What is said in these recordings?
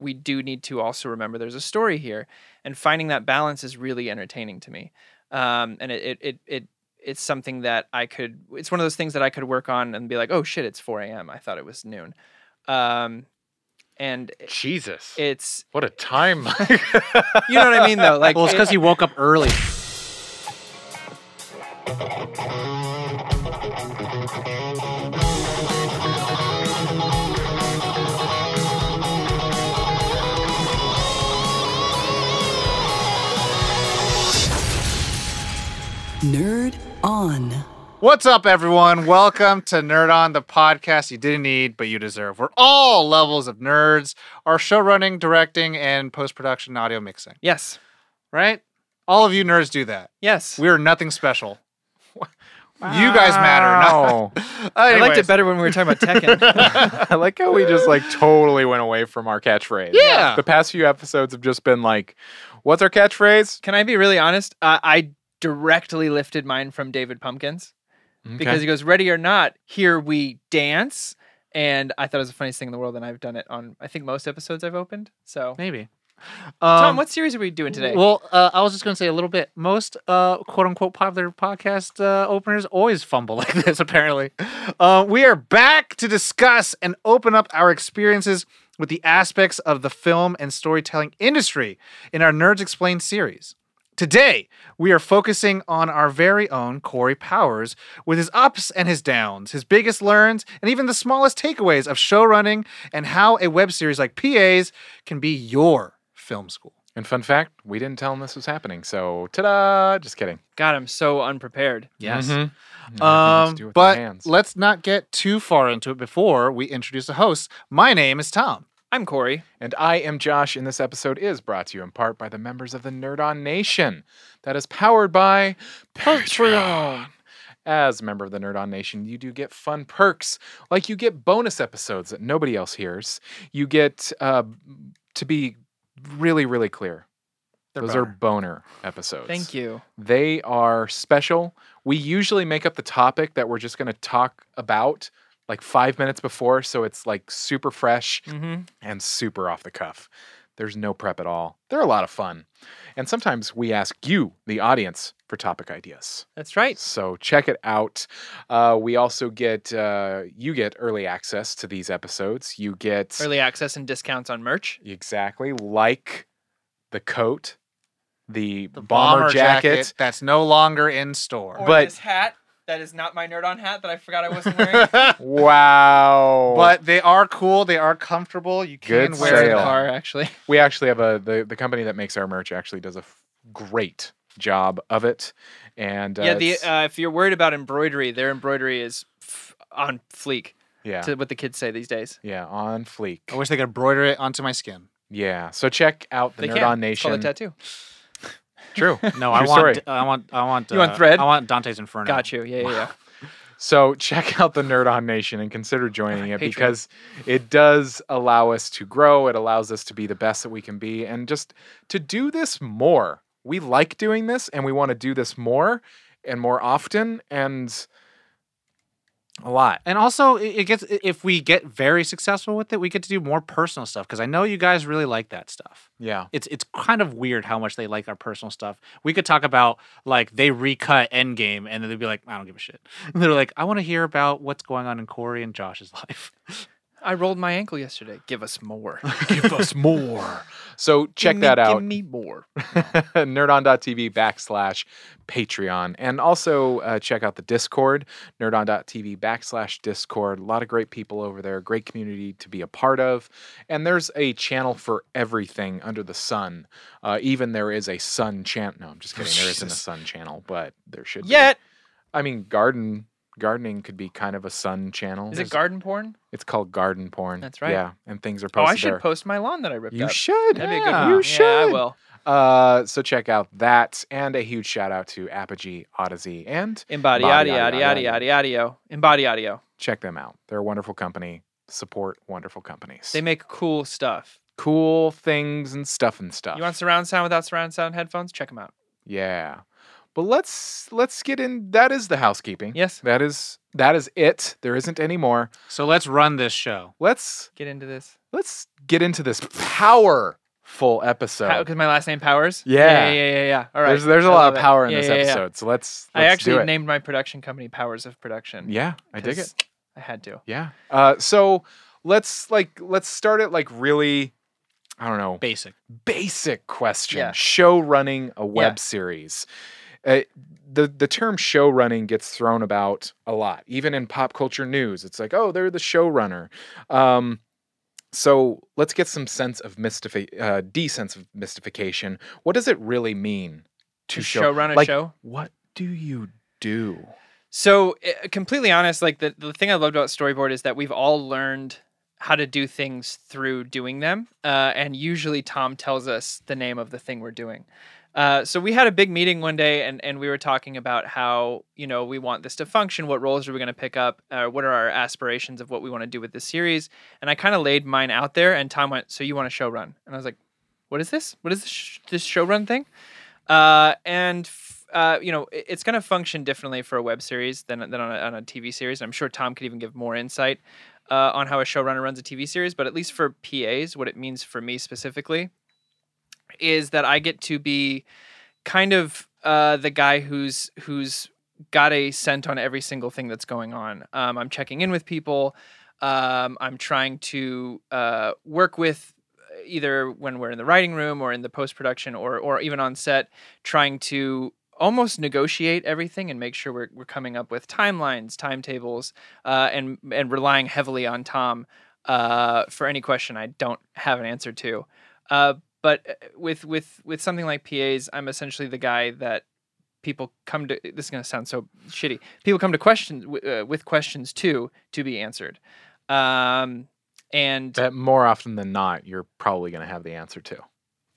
we do need to also remember there's a story here, and finding that balance is really entertaining to me. Um, and it, it it it it's something that I could. It's one of those things that I could work on and be like, oh shit, it's 4 a.m. I thought it was noon. Um, and Jesus. it's what a time. you know what I mean though. Like well, it's it- because he woke up early. Nerd On. What's up, everyone? Welcome to Nerd On, the podcast you didn't need but you deserve. We're all levels of nerds. Our show running, directing, and post production audio mixing. yes, Right? All of you nerds do that. yes. We are nothing special. You guys matter. Wow. No. I liked it better when we were talking about Tekken. I like how we just like totally went away from our catchphrase. Yeah. The past few episodes have just been like, what's our catchphrase? Can I be really honest? Uh, I directly lifted mine from David Pumpkins because he goes, "Ready or not, here we dance." And I thought it was the funniest thing in the world, and I've done it on I think most episodes I've opened. So, Maybe. Tom, Um, what series are we doing today? Well, uh, I was just going to say a little bit. Most uh, quote unquote popular podcast uh, openers always fumble like this, apparently. Uh, we are back to discuss and open up our experiences with the aspects of the film and storytelling industry in our Nerds Explained series. Today, we are focusing on our very own Corey Powers with his ups and his downs, his biggest learns, and even the smallest takeaways of show running and how a web series like PAs can be your film school. And fun fact, we didn't tell him this was happening. So, ta da! Just kidding. God, I'm so unprepared. Yes. Mhm. Um, to do with the but let's not get too far into it before we introduce the hosts. My name is Tom. I'm Corey. And I am Josh, and this episode is brought to you in part by the members of the Nerd On Nation that is powered by Patreon. As a member of the Nerd On Nation, you do get fun perks, like you get bonus episodes that nobody else hears. You get, uh, to be really, really clear, those are boner episodes. Thank you. They are special. We usually make up the topic that we're just going to talk about like five minutes before, so it's like super fresh Mm-hmm. and super off the cuff. There's no prep at all. They're a lot of fun. And sometimes we ask you, the audience, for topic ideas. That's right. So check it out. Uh, we also get, uh, you get early access to these episodes. You get Early access and discounts on merch. exactly like the coat, the, The bomber, jacket. that's no longer in store. Or But- this hat that is not my nerd on hat that I forgot I wasn't wearing. Wow. but they are cool. They are comfortable. You can Good wear Wear in the car actually. we actually have a the, the company that makes our merch actually does a f- great job of it. And uh, yeah, the uh, if you're worried about embroidery, their embroidery is f- on fleek. yeah, To what the kids say these days. yeah, on fleek. I wish they could embroider it onto my skin. Yeah. So check out the They Nerd can. On It's called a tattoo. True. No, I want, story. I want, I want, You want uh, thread? I want Dante's Inferno. Got you. Yeah, yeah, yeah. So check out the Nerd On Nation and consider joining it Patreon. because it does allow us to grow. It allows us to be the best that we can be and just to do this more. We like doing this and we want to do this more and more often and a lot. And also, it gets if we get very successful with it, we get to do more personal stuff because I know you guys really like that stuff. Yeah. It's it's kind of weird how much they like our personal stuff. We could talk about like they recut Endgame and then they'd be like, I don't give a shit. And they're like, I want to hear about what's going on in Corey and Josh's life. I rolled my ankle yesterday. Give us more. Give us more. So check me- that out. Give me more. nerdon.tv backslash Patreon. And also uh, check out the Discord, nerdon.tv backslash Discord. A lot of great people over there, great community to be a part of. And there's a channel for everything under the sun. Uh, even there is a sun channel. No, I'm just kidding. There isn't a sun channel, but there should be. Yet. I mean, garden. Gardening could be kind of a sun channel. Is it garden porn? It's called garden porn. That's right. Yeah, and things are posted. Oh, I should there. post my lawn that I ripped You up. should. That'd be a good Yeah. one. You Yeah, I will. Uh, so check out that, and a huge shout out to Apogee Odyssey, and Embody audio, audio, audio, audio. Embody audio. check them out. They're a wonderful company. Support wonderful companies. They make cool stuff. cool things and stuff and stuff. You want surround sound without surround sound headphones? Check them out. yeah. But let's let's get in. That is the housekeeping. Yes. That is that is it. There isn't any more. So let's run this show. Let's Get into this. let's get into this powerful episode. Because my last name Powers. Yeah. Yeah, yeah, yeah, yeah. All right. There's there's a I lot love of it. power in Yeah, this yeah, yeah. episode. So let's, I let's actually do it. named my production company Powers of Production. Yeah, I dig it. I had to. Yeah. Uh, so let's like let's start it like really, I don't know, Basic. basic question. Yeah. Show running a web Yeah. series. Uh, the the term show running gets thrown about a lot, even in pop culture news. It's like, oh, they're the showrunner. Um, so let's get some sense of mystifi- uh, desense of mystification. What does it really mean to To show, show run a like, show? What do you do? So, uh, completely honest, like the, the thing I loved about storyboard is that we've all learned how to do things through doing them. Uh, and usually Tom tells us the name of the thing we're doing. Uh, so we had a big meeting one day and, and we were talking about how, you know, we want this to function. What roles are we going to pick up? Uh, what are our aspirations of what we want to do with this series? And I kind of laid mine out there and Tom went, so you want a show run? And I was like, what is this? What is this, sh- this show run thing? Uh, and f- uh, you know, it- it's going to function differently for a web series than than on a, on a TV series. I'm sure Tom could even give more insight uh, on how a showrunner runs a TV series. But at least for PAs, what it means for me specifically is that I get to be kind of uh, the guy who's who's got a scent on every single thing that's going on. Um, I'm checking in with people. Um, I'm trying to uh, work with either when we're in the writing room or in the post production or or even on set, trying to almost negotiate everything and make sure we're, we're coming up with timelines, timetables, uh, and and relying heavily on Tom uh, for any question I don't have an answer to. Uh, but uh, with with with something like PAs, I'm essentially the guy that people come to. This is going to sound so shitty. People come to questions uh, with questions too to be answered. Um, and That more often than not, you're probably going to have the answer to.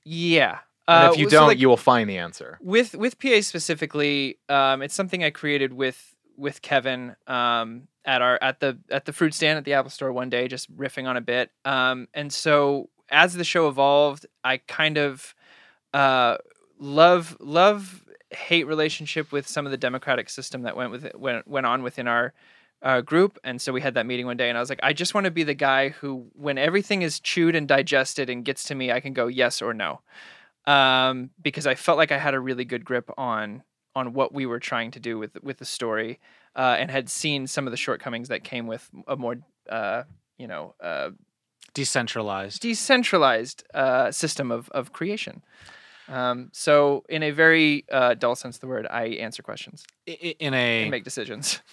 yeah, And Uh, if you so, don't, like, you will find the answer. with with PA specifically, um, it's something I created with with Kevin um, at our at the at the fruit stand at the Apple Store one day, just riffing on a bit. Um, and so as the show evolved, I kind of uh, love love hate relationship with some of the democratic system that went with it, went went on within our uh, group. And so we had that meeting one day, and I was like, I just want to be the guy who, when everything is chewed and digested and gets to me, I can go yes or no um, because I felt like I had a really good grip on on what we were trying to do with with the story, uh, and had seen some of the shortcomings that came with a more uh, you know uh, Decentralized. decentralized uh, system of of creation. Um, so, in a very uh, dull sense of the word, I answer questions In a and make decisions.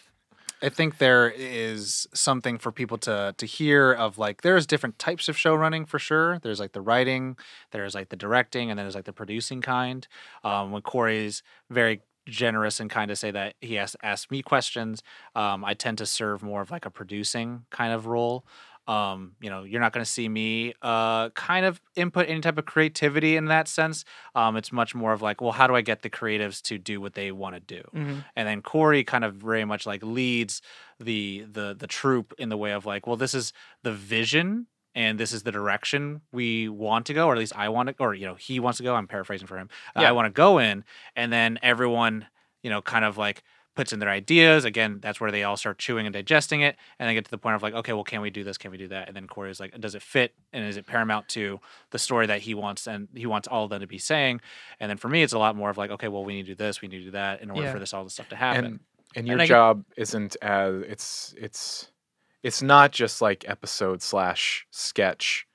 I think there is something for people to to hear of like there's different types of show running for sure. There's like the writing, there's like the directing, and then there's like the producing kind. Um, when Corey's very generous and kind of say that he has to ask me questions, um, I tend to serve more of like a producing kind of role. Um, you know, you're not going to see me uh, kind of input any type of creativity in that sense. Um, it's much more of like, well, how do I get the creatives to do what they want to do? Mhm. and then Corey kind of very much like leads the the the troop in the way of like, well, this is the vision and this is the direction we want to go, or at least I want to, or you know, he wants to go. I'm paraphrasing for him. Yeah. I want to go in, and then everyone, you know, kind of like puts in their ideas. Again, that's where they all start chewing and digesting it, and they get to the point of like, okay, well, can we do this? Can we do that? And then Corey is like, does it fit? And is it paramount to the story that he wants and he wants all of them to be saying? And then for me, it's a lot more of like, okay, well, we need to do this, we need to do that in order Yeah. for this all this stuff to happen. and and And your get- job isn't as it's it's it's not just like episode slash sketch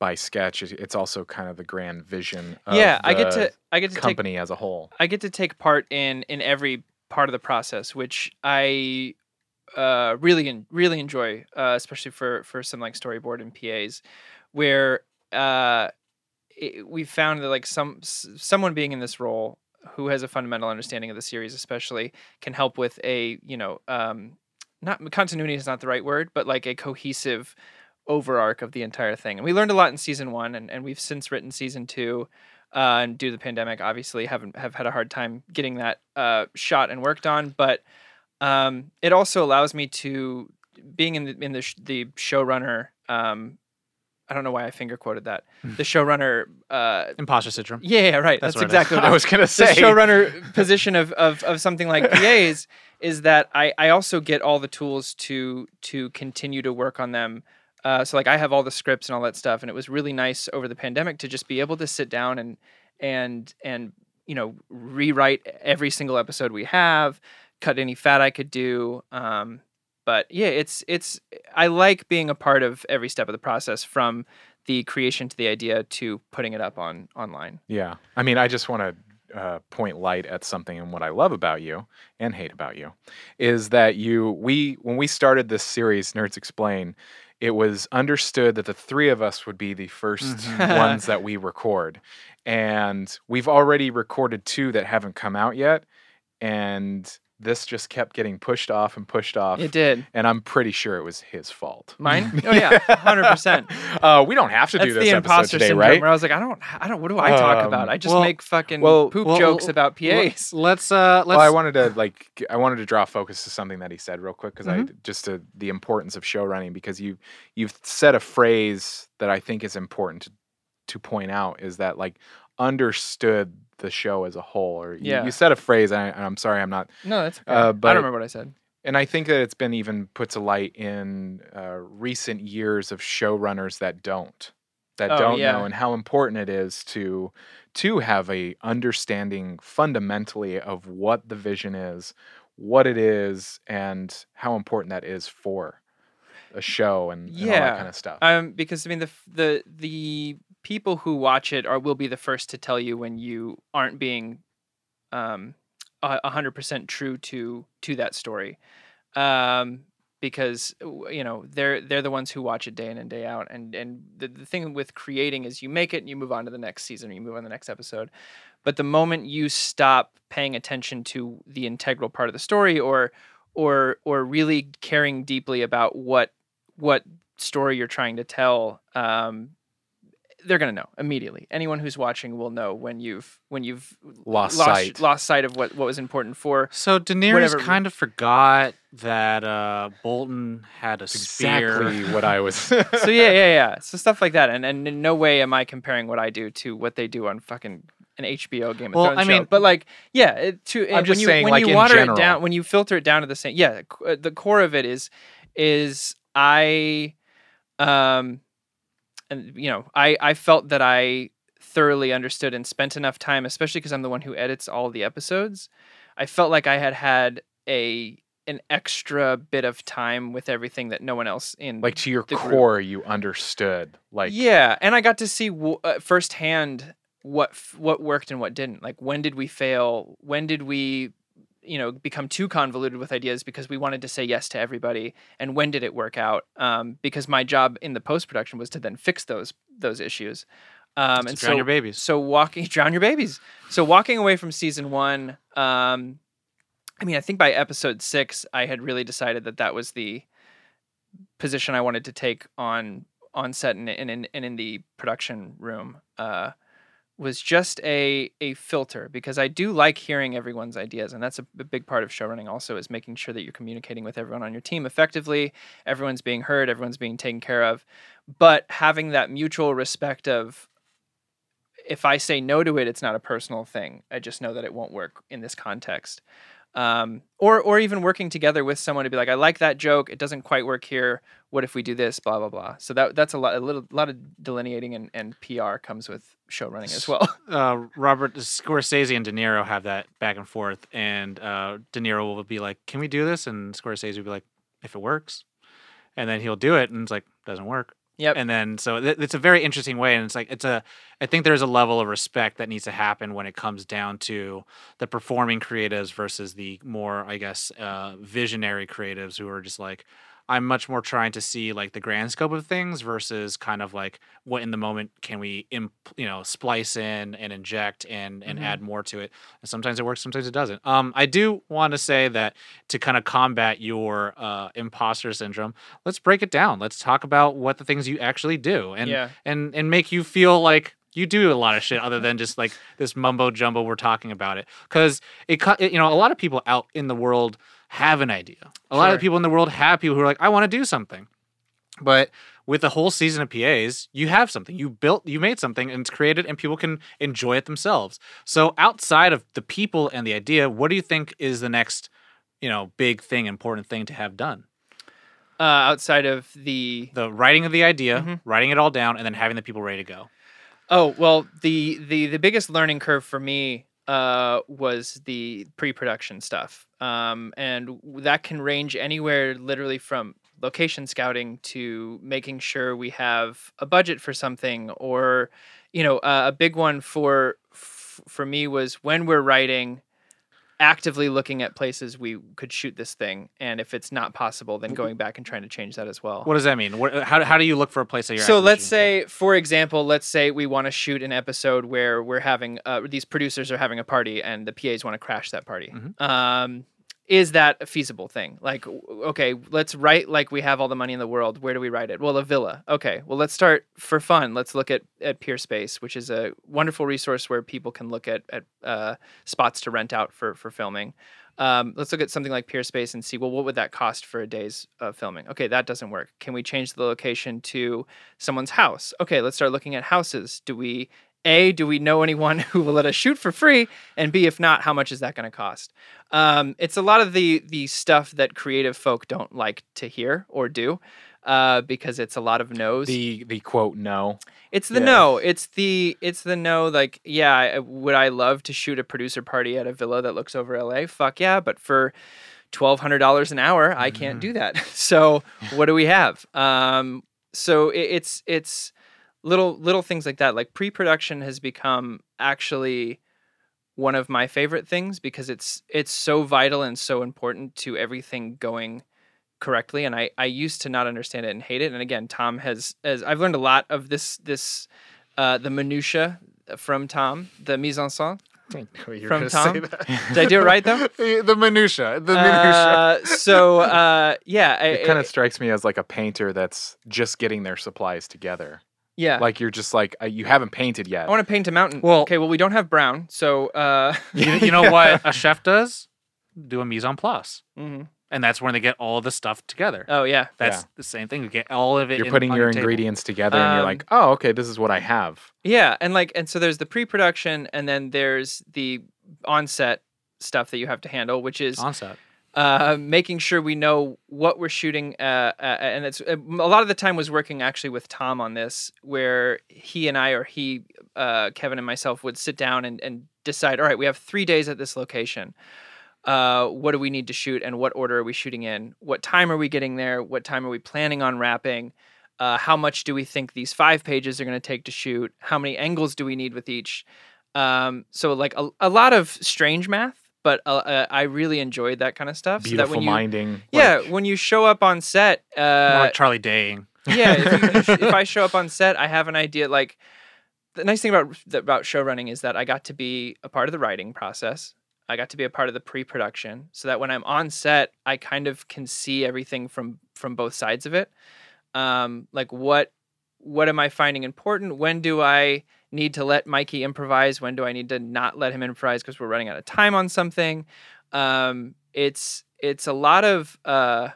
by sketch it's also kind of the grand vision of yeah, I get to I get to take company as a whole I get to take part in in every part of the process, which I uh, really really enjoy, uh, especially for for some like storyboard and PAs, where uh, it, we found that like some someone being in this role who has a fundamental understanding of the series, especially, can help with a you know um, not continuity is not the right word, but like a cohesive over arc of the entire thing. And we learned a lot in season one, and, and we've since written season two. Uh, and due to the pandemic, obviously haven't have had a hard time getting that uh, shot and worked on. But um, it also allows me to being in the in the sh- the showrunner um, I don't know why I finger quoted that. Hmm. The showrunner. Uh, Imposter syndrome. yeah, yeah, right. That's That's, what exactly what I was gonna say. the say. showrunner position of, of of something like PAs is that I I also get all the tools to to continue to work on them. Uh, so like I have all the scripts and all that stuff, and it was really nice over the pandemic to just be able to sit down and and and you know rewrite every single episode we have, cut any fat I could do. Um, but yeah, it's it's I like being a part of every step of the process from the creation to the idea to putting it up on online. Yeah. I mean, I just want to uh, point light at something and what I love about you and hate about you is that you, we, when we started this series, Nerds Explain, it was understood that the three of us would be the 1st Mhm. ones that we record. And we've already recorded two that haven't come out yet. And this just kept getting pushed off and pushed off. It did. And I'm pretty sure it was his fault. Mine? Oh yeah, hundred percent. Uh, we don't have to That's do this the episode imposter today, syndrome. right? Where I was like, I don't, I don't. What do I talk about? Um, I just well- make fucking well- poop well, jokes about PAs. Let's uh let's well, I wanted to like I wanted to draw focus to something that he said real quick because I Mm-hmm. just to the importance of show running because you you've said a phrase that I think is important to, to point out is that like understood the show as a whole or you, Yeah. you said a phrase and, I, I'm sorry I'm not no, that's. Okay. Uh, I don't remember what I said. and I think that it's been even put to light in uh, recent years of showrunners that don't that Oh, don't yeah. know and how important it is to to have a understanding fundamentally of what the vision is, what it is, and how important that is for a show and, and all that kind of stuff. Um, because I mean the the the people who watch it are will be the first to tell you when you aren't being, um, a a hundred percent true to to that story, um, because you know they're they're the ones who watch it day in and day out, and and the, the thing with creating is you make it and you move on to the next season or you move on to the next episode, but the moment you stop paying attention to the integral part of the story or or or really caring deeply about what what story you're trying to tell um, they're going to know immediately anyone who's watching will know when you've when you've Lost lost sight. lost sight of what what was important for So Daenerys Whatever- kind of forgot that uh, Bolton had a spear. exactly what I was. so yeah yeah yeah so stuff like that and and in no way am i comparing what i do to what they do on fucking an hbo game of Well, thrones I show. mean- but like yeah it, to I'm when just you, saying, when like, you in water general. it down when you filter it down to the same yeah uh, the core of it is is i um and you know i i felt that i thoroughly understood and spent enough time especially because i'm the one who edits all the episodes i felt like i had had a an extra bit of time with everything that no one else in like to your the group. core, you understood. Like yeah, and I got to see w- uh, firsthand what f- what worked and what didn't. Like when did we fail? When did we, you know, become too convoluted with ideas because we wanted to say yes to everybody? And when did it work out? Um, because my job in the post production was to then fix those those issues. Um, and drown so your babies. so walking drown your babies. So walking away from season one, um, I mean, I think by episode six, I had really decided that that was the position I wanted to take on on set and and in, and in the production room. Uh, was just a a filter because I do like hearing everyone's ideas, and that's a, a big part of show running. Also, is making sure that you're communicating with everyone on your team effectively. Everyone's being heard, everyone's being taken care of, but having that mutual respect of if I say no to it, it's not a personal thing. I just know that it won't work in this context. Um, or or even working together with someone to be like, I like that joke. It doesn't quite work here. What if we do this? Blah blah blah. So that that's a lot a little lot of delineating and, and PR comes with show running as well. uh, Robert Scorsese and De Niro have that back and forth, and uh, De Niro will be like, "Can we do this?" And Scorsese will be like, "If it works," and then he'll do it, and it's like, "Doesn't work." Yep. And then so th- it's a very interesting way, and it's like it's a. I think there's a level of respect that needs to happen when it comes down to the performing creatives versus the more, I guess, uh, visionary creatives who are just like. I'm much more trying to see like the grand scope of things versus kind of like what in the moment can we imp- you know splice in and inject and and Mhm. add more to it. And sometimes it works, sometimes it doesn't. Um, I do want to say that to kind of combat your uh, imposter syndrome, let's break it down. Let's talk about what the things you actually do and Yeah. and and make you feel like you do a lot of shit other than just like this mumbo jumbo we're talking about it because it, cut it you know a lot of people out in the world have an idea a lot Sure. of people in the world have people who are like i want to do something but with a whole season of PAs, you have something. You built, you made something, and it's created, and people can enjoy it themselves. So outside of the people and the idea, what do you think is the next, you know, big thing, important thing to have done? Uh, outside of the The writing of the idea, Mhm. writing it all down, and then having the people ready to go. Oh well, the the the biggest learning curve for me uh, was the pre-production stuff, um, and that can range anywhere, literally from location scouting to making sure we have a budget for something, or you know, uh, a big one for for me was when we're writing. Actively looking at places we could shoot this thing, and if it's not possible, then going back and trying to change that as well. What does that mean? What, how, how do you look for a place that you're? So let's say, for example, let's say we want to shoot an episode where we're having uh, these producers are having a party and the PAs want to crash that party. Mhm. Um, is that a feasible thing? Like, okay, let's write like we have all the money in the world. Where do we write it? Well, a villa. Okay, well, let's start for fun. Let's look at at Peerspace, which is a wonderful resource where people can look at at uh, spots to rent out for for filming. Um, let's look at something like Peerspace and see, well, what would that cost for a day's uh, filming? Okay, that doesn't work. Can we change the location to someone's house? Okay, let's start looking at houses. Do we, A, do we know anyone who will let us shoot for free? And B, if not, how much is that going to cost? Um, it's a lot of the the stuff that creative folk don't like to hear or do. Uh, because it's a lot of no's. The the quote no. It's the Yeah. no. It's the it's the no. Like, yeah, would I love to shoot a producer party at a villa that looks over LA? Fuck yeah! But for twelve hundred dollars an hour, I can't do that. So what do we have? Um, so it, it's it's little little things like that. Like pre-production has become actually one of my favorite things because it's it's so vital and so important to everything going correctly and I, I used to not understand it and hate it and again tom has as i've learned a lot of this this uh, the minutia from tom the mise en scène From Tom? did i do it right though the minutia. The minutia. uh, so uh, yeah I, it kind of strikes me as like a painter that's just getting their supplies together. Yeah Like you're just like uh, you haven't painted yet. i want to paint a mountain Well- okay well we don't have brown so uh, you, you know what a chef does? Do a mise en place, mhm. and that's when they get all the stuff together. oh yeah That's Yeah. the same thing. You get all of it. You're in- putting on your table. ingredients together and you're Um, like, oh, okay, this is what I have. Yeah, and like and so there's the pre-production and then there's the on-set stuff that you have to handle, which is on set. Uh, making sure we know what we're shooting. Uh, uh, and it's a lot of the time was working actually with Tom on this, where he and I or he, uh, Kevin and myself would sit down and, and decide. All right, we have three days at this location. Uh, what do we need to shoot, and what order are we shooting in? What time are we getting there? What time are we planning on wrapping? Uh, how much do we think these five pages are going to take to shoot? How many angles do we need with each? Um, so like a, a lot of strange math, but uh, uh, I really enjoyed that kind of stuff. so that Beautiful when you, minding. yeah, like- when you show up on set, uh, like Charlie Day. yeah, if, you if I show up on set, I have an idea. Like the nice thing about about show running is that I got to be a part of the writing process. I got to be a part of the pre-production, so that when I'm on set, I kind of can see everything from from both sides of it. Um, like what what am I finding important? When do I need to let Mikey improvise? When do I need to not let him improvise because we're running out of time on something? Um, it's it's a lot of uh,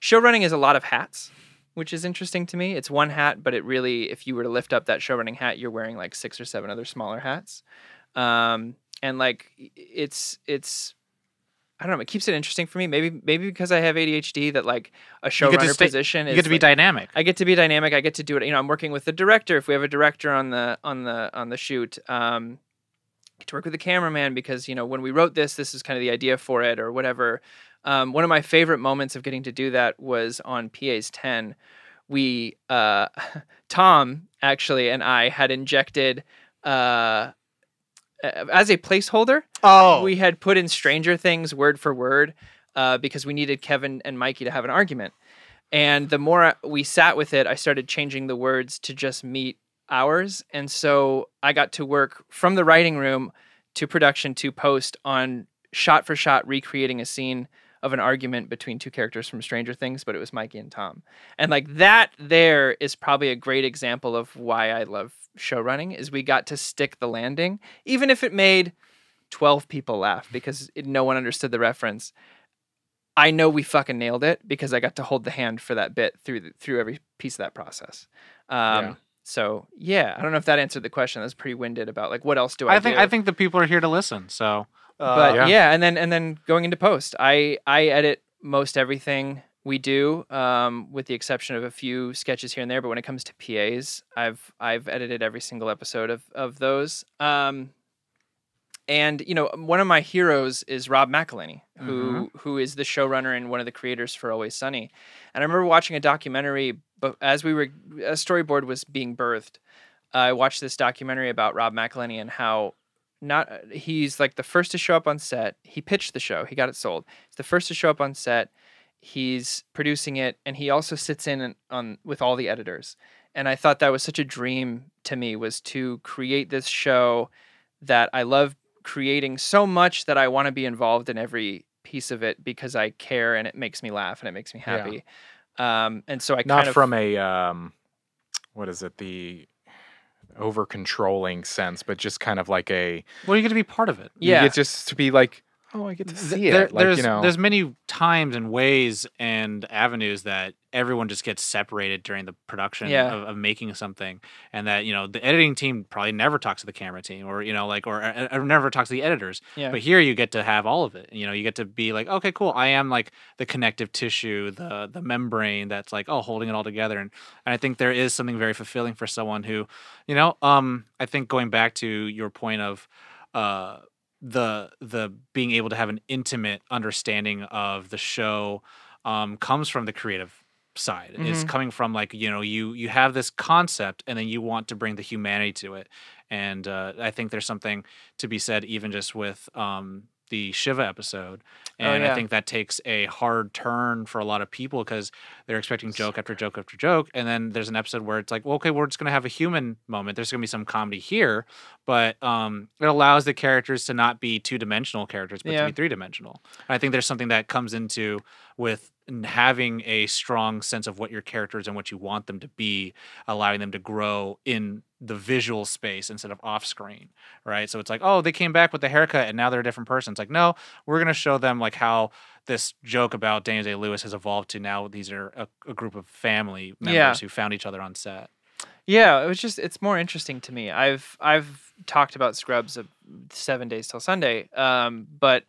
show running is a lot of hats, which is interesting to me. It's one hat, but it really, if you were to lift up that show running hat, you're wearing like six or seven other smaller hats. Um, and like it's it's I don't know. It keeps it interesting for me. Maybe maybe because I have ADHD that like a You get to showrunner stay- position You is get to be like- dynamic. I get to be dynamic. I get to do it. You know, I'm working with the director. If we have a director on the on the on the shoot, um, get to work with the cameraman because you know when we wrote this, this is kind of the idea for it or whatever. Um, one of my favorite moments of getting to do that was on PA's 10. We uh, Tom actually and I had injected uh, as a placeholder Oh, we had put in Stranger Things word for word uh, because we needed Kevin and Mikey to have an argument. And the more we sat with it, I started changing the words to just meet ours. And so I got to work from the writing room to production to post on shot for shot recreating a scene of an argument between two characters from Stranger Things, but it was Mikey and Tom. And like that there is probably a great example of why I love show running is we got to stick the landing, even if it made 12 people laugh because it, no one understood the reference. I know we fucking nailed it because I got to hold the hand for that bit through the, through every piece of that process. Um, Yeah. So yeah, I don't know if that answered the question. That's pretty winded about like what else do I, I think do? I think the people are here to listen. So, uh, but yeah. yeah. and then and then going into post, I I edit most everything we do, um, with the exception of a few sketches here and there. But when it comes to PAs, I've I've edited every single episode of of those. Um, and you know, one of my heroes is Rob McElhenney, who mm-hmm. who is the showrunner and one of the creators for Always Sunny. And I remember watching a documentary, but as we were a storyboard was being birthed, I watched this documentary about Rob McElhenney and how not he's like the first to show up on set. He pitched the show, he got it sold. He's the first to show up on set. He's producing it, and he also sits in and- on with all the editors. And I thought that was such a dream to me was to create this show that I love creating so much that I want to be involved in every piece of it because I care and it makes me laugh and it makes me Yeah. happy. Um, and so I Not kind of from a um, what is it? The over controlling sense, but just kind of like a well, you get to be part of it. you yeah get just to be like, oh, I get to see there- it. Like there's you know, there's many times and ways and avenues that everyone just gets separated during the production Yeah. of, of making something, and that you know the editing team probably never talks to the camera team, or you know like or, or, or never talks to the editors. yeah But here you get to have all of it. You know, you get to be like, okay, cool. I am like the connective tissue, the the membrane that's like, oh, holding it all together. And, and I think there is something very fulfilling for someone who, you know, um, I think going back to your point of uh the the being able to have an intimate understanding of the show um comes from the creative side it's Mhm. coming from like you know you you have this concept and then you want to bring the humanity to it and uh, i think there's something to be said even just with um the shiva episode Oh, and yeah. i think that takes a hard turn for a lot of people because they're expecting joke after joke after joke and then there's an episode where it's like well okay we're just going to have a human moment there's going to be some comedy here but um, it allows the characters to not be two-dimensional characters but Yeah. to be three-dimensional i think there's something that comes into with n- having a strong sense of what your characters and what you want them to be allowing them to grow in the visual space instead of off screen right so it's like oh they came back with the haircut and now they're a different person it's like no we're going to show them like how this joke about Daniel Day Lewis has evolved to now these are a, a group of family members Yeah. who found each other on set. Yeah, it was just it's more interesting to me. I've I've talked about Scrubs of seven days till Sunday, um, but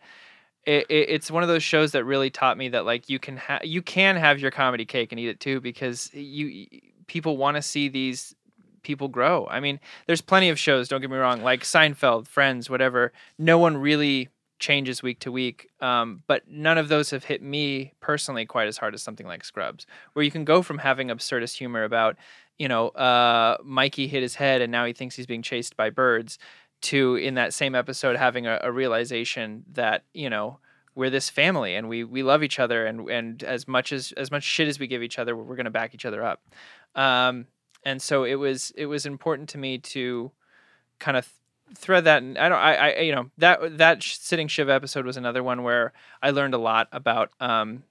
it, it, it's one of those shows that really taught me that like you can ha- you can have your comedy cake and eat it too because you people want to see these people grow. I mean, there's plenty of shows. Don't get me wrong, like Seinfeld, Friends, whatever. No one really changes week to week, um, but none of those have hit me personally quite as hard as something like Scrubs, where you can go from having absurdist humor about you know, uh, Mikey hit his head and now he thinks he's being chased by birds, to in that same episode having a, a realization that you know we're this family and we we love each other and and as much as as much shit as we give each other, we're gonna back each other up. Um, and so it was it was important to me to kind of thread that and I don't I, I you know that that sitting shiv episode was another one where I learned a lot about um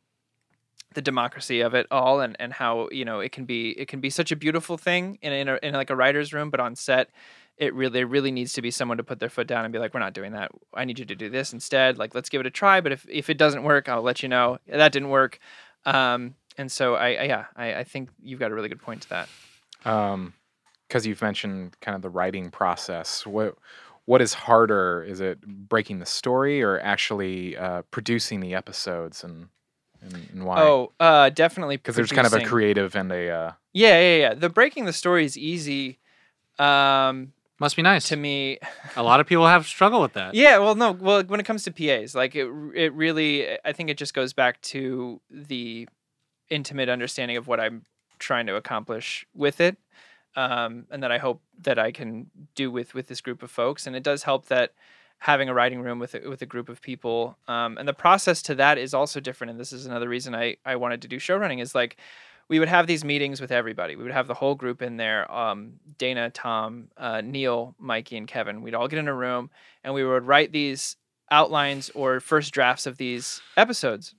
the democracy of it all and, and how you know it can be it can be such a beautiful thing in in, a, in like a writer's room but on set it really there really needs to be someone to put their foot down and be like we're not doing that. I need you to do this instead. Like let's give it a try but if, if it doesn't work i'll let you know. That didn't work. Um, and so i, I yeah I, I think you've got a really good point to that. Um because you've mentioned kind of the writing process. What what is harder? Is it breaking the story or actually uh, producing the episodes and and, and why? Oh uh, definitely because there's kind of a creative and a uh, yeah yeah yeah. The breaking the story is easy. Um, Must be nice. to me A lot of people have struggle with that. Yeah, well, no, well, when it comes to PAs, like it, it really, I think it just goes back to the intimate understanding of what I'm trying to accomplish with it, um, and that I hope that I can do with with this group of folks. And it does help that having a writing room with a, with a group of people, um, and the process to that is also different. And this is another reason I I wanted to do show running is like we would have these meetings with everybody. We would have the whole group in there um, Dana, Tom, uh, Neil, Mikey, and Kevin. We'd all get in a room and we would write these outlines or first drafts of these episodes.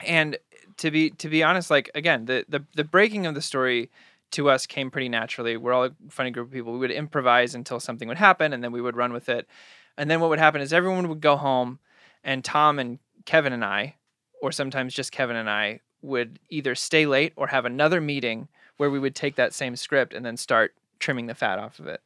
And to be to be honest, like again, the the, the breaking of the story to us came pretty naturally. We're all a funny group of people. We would improvise until something would happen and then we would run with it. And then what would happen is everyone would go home and Tom and Kevin and I or sometimes just Kevin and I would either stay late or have another meeting where we would take that same script and then start trimming the fat off of it.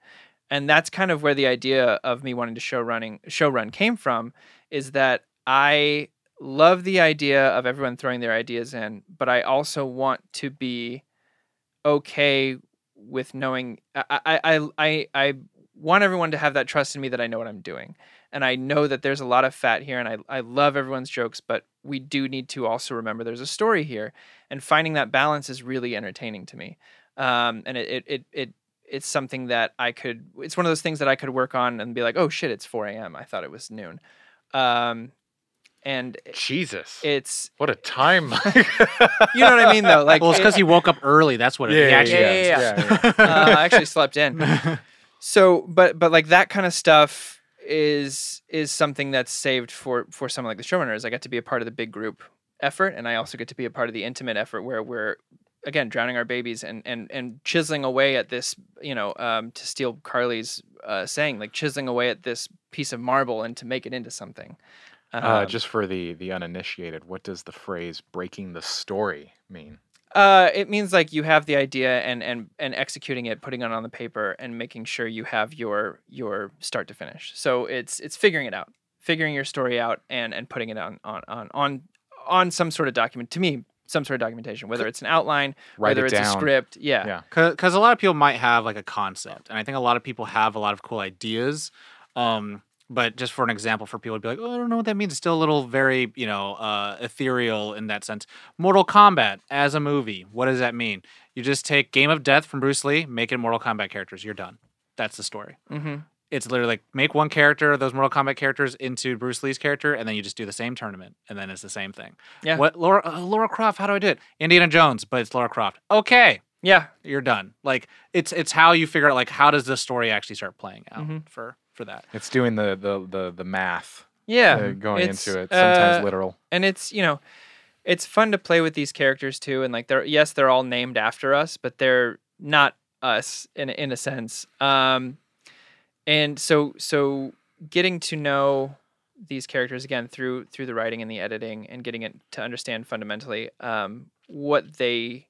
And that's kind of where the idea of me wanting to show running show run came from is that I love the idea of everyone throwing their ideas in, but I also want to be okay with knowing I I I I, I want everyone to have that trust in me that I know what I'm doing. And I know that there's a lot of fat here and I, I love everyone's jokes, but we do need to also remember there's a story here. And finding that balance is really entertaining to me. Um, and it, it, it, it, it's something that I could, it's one of those things that I could work on and be like, oh shit, it's 4 a.m. I thought it was noon. Um, and Jesus. it's, what a time. you know what I mean though? Like, well, it's it- because he woke up early. That's what it Yeah, he yeah, actually yeah, is. yeah, yeah, yeah. uh, I actually slept in. So, but but like that kind of stuff is is something that's saved for for someone like the showrunners. I get to be a part of the big group effort, and I also get to be a part of the intimate effort where we're again drowning our babies and and and chiseling away at this. You know, um, to steal Carly's uh, saying, like chiseling away at this piece of marble and to make it into something. Uh, Um, just for the the uninitiated, what does the phrase "breaking the story" mean? Uh, it means like you have the idea and and and executing it, putting it on the paper, and making sure you have your your start to finish. So it's it's figuring it out, figuring your story out, and and putting it on on on on on some sort of document. To me, some sort of documentation, whether it's an outline, Write whether it it's down. a script. Yeah. Yeah. because a lot of people might have like a concept and i think a lot of people have a lot of cool ideas um but just for an example for people to be like oh i don't know what that means it's still a little very you know uh ethereal in that sense mortal kombat as a movie what does that mean you just take game of death from bruce lee make it mortal kombat characters you're done that's the story Mm-hmm. it's literally like make one character those mortal kombat characters into bruce lee's character and then you just do the same tournament and then it's the same thing Yeah. what laura uh, laura croft how do i do it indiana jones but it's laura croft okay Yeah. you're done. Like it's it's how you figure out like how does the story actually start playing out Mhm. for for that. It's doing the the the, the math Yeah. uh, going into it. Sometimes uh, literal. and it's you know it's fun to play with these characters too and like they're yes they're all named after us but they're not us in a- in a sense um and so so getting to know these characters again through through the writing and the editing and getting it to understand fundamentally um what they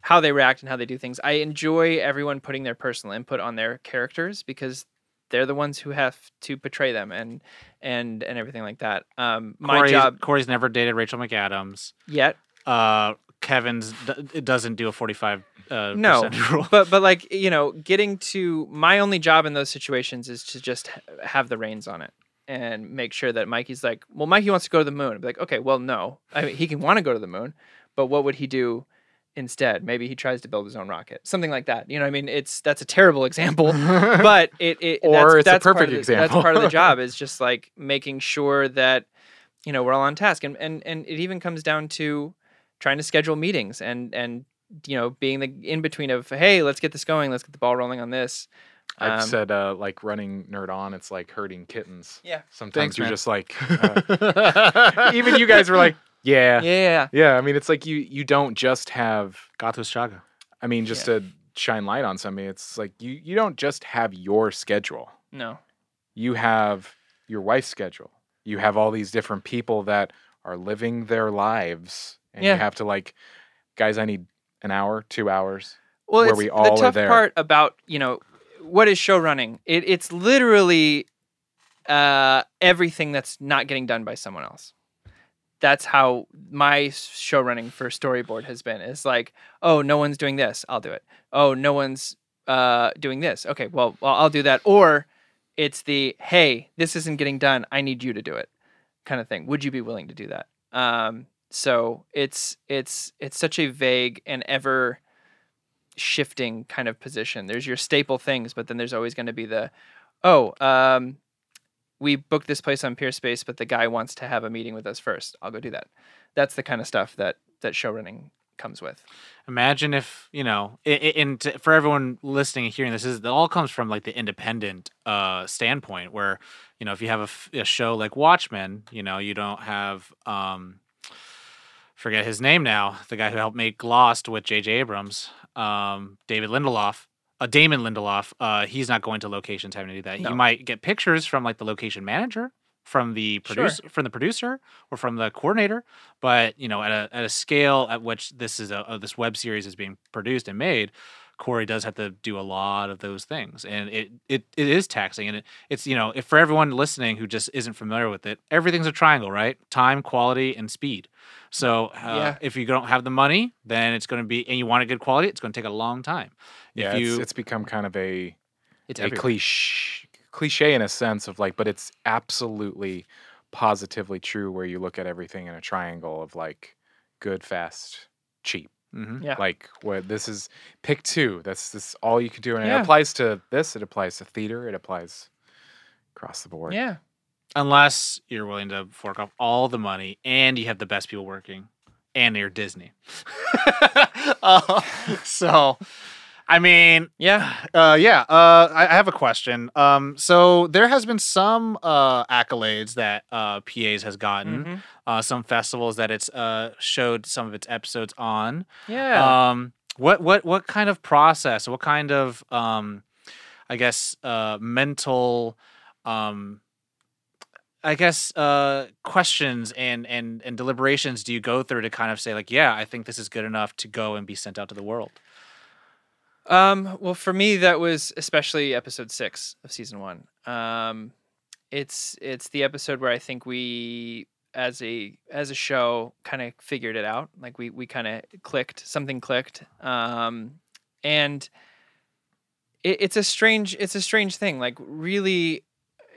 how they react and how they do things i enjoy everyone putting their personal input on their characters because they're the ones who have to portray them and and and everything like that um my Corey's, job Corey's never dated Rachel McAdams. yet Uh, Kevin's d- it doesn't do a forty five uh, no rule. but but like you know getting to my only job in those situations is to just have the reins on it and make sure that mikey's like well mikey wants to go to the moon I'd be like okay well no i mean he can want to go to the moon but what would he do instead maybe he tries to build his own rocket something like that you know i mean it's that's a terrible example but it, it Or that's, it's a that's part perfect of the, example. that's part of the job is just like making sure that you know we're all on task and and and it even comes down to trying to schedule meetings and and you know being the in between of hey let's get this going let's get the ball rolling on this I've Um, said uh, like running nerd on. It's like herding kittens. Yeah. Sometimes Thanks, you're man. just like. uh, even you guys were like, yeah, yeah yeah. I mean, it's like you you don't just have. Gatos Chaga. I mean, just to shine light on something, it's like you you don't just have your schedule. no You have your wife's schedule. You have all these different people that are living their lives, and Yeah. you have to like, guys, I need an hour, two hours. well where it's, we all the are tough there. part about you know what is show running it, it's literally uh everything that's not getting done by someone else that's how my show running for storyboard has been it's like oh no one's doing this i'll do it. Oh no one's uh doing this. Okay well, well i'll do that. Or it's the hey this isn't getting done i need you to do it kind of thing. Would you be willing to do that? Um so it's it's it's such a vague and ever shifting kind of position. There's your staple things but then there's always going to be the oh um we booked this place on Peerspace but the guy wants to have a meeting with us first i'll go do that that's the kind of stuff that that show running comes with Imagine if you know, and for everyone listening and hearing this, is it all comes from like the independent uh, standpoint, where you know if you have a show like Watchmen, you know you don't have um, forget his name now, the guy who helped make Lost with J.J. Abrams, um, David Lindelof. Uh, Damon Lindelof, uh, he's not going to locations having to do that. No. You might get pictures from like the location manager from the Sure. producer from the producer or from the coordinator, but you know, at a at a scale at which this is a, uh, this web series is being produced and made, Corey does have to do a lot of those things, and it it, it is taxing, and it, it's you know, if for everyone listening who just isn't familiar with it, everything's a triangle, right? Time, quality, and speed. So uh, Yeah. if you don't have the money, then it's going to be, and you want a good quality, it's going to take a long time. Yeah, if you, it's, it's become kind of a it's a everywhere. cliche cliche in a sense of like, but it's absolutely positively true where you look at everything in a triangle of like good, fast, cheap. Mhm. Yeah. Like what this is pick two. That's this all you can do. And Yeah. it applies to this, it applies to theater, it applies across the board. Yeah. unless you're willing to fork off all the money and you have the best people working and you're Disney. Uh, so, I mean, Yeah. uh, yeah, uh, I, I have a question. Um, so there has been some uh, accolades that uh, PAs has gotten, Mhm. uh, some festivals that it's uh, showed some of its episodes on. Yeah. Um, what what what kind of process? What kind of um, I guess uh, mental um, I guess uh, questions and and and deliberations do you go through to kind of say like, yeah, I think this is good enough to go and be sent out to the world? Um, well, for me, that was especially episode six of season one. Um, it's it's the episode where I think we, as a as a show, kind of figured it out. Like we we kind of clicked, something clicked, um, and it, it's a strange it's a strange thing. Like really,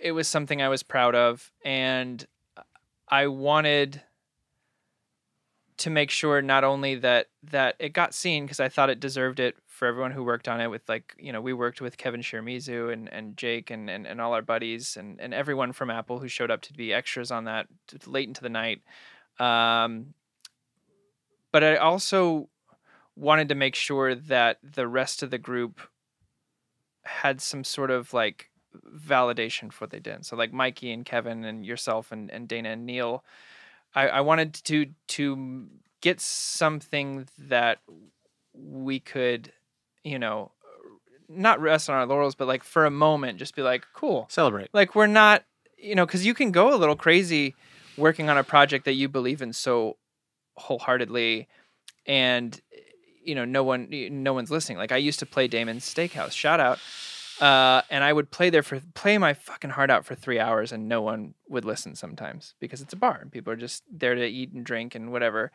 it was something I was proud of, and I wanted to make sure not only that that it got seen because I thought it deserved it for everyone who worked on it with like you know we worked with Kevin Shirmizu and, and Jake and, and, and all our buddies and, and everyone from Apple who showed up to be extras on that late into the night. Um, but I also wanted to make sure that the rest of the group had some sort of like validation for what they did. So like Mikey and Kevin and yourself and, and Dana and Neil I, I wanted to to get something that we could, you know, not rest on our laurels, but like for a moment, just be like, cool. Celebrate. Like we're not, you know, because you can go a little crazy working on a project that you believe in so wholeheartedly, and you know, no one, no one's listening. Like I used to play Damon's Steakhouse. Shout out. Uh, and I would play there for play my fucking heart out for three hours, and no one would listen sometimes because it's a bar and people are just there to eat and drink and whatever.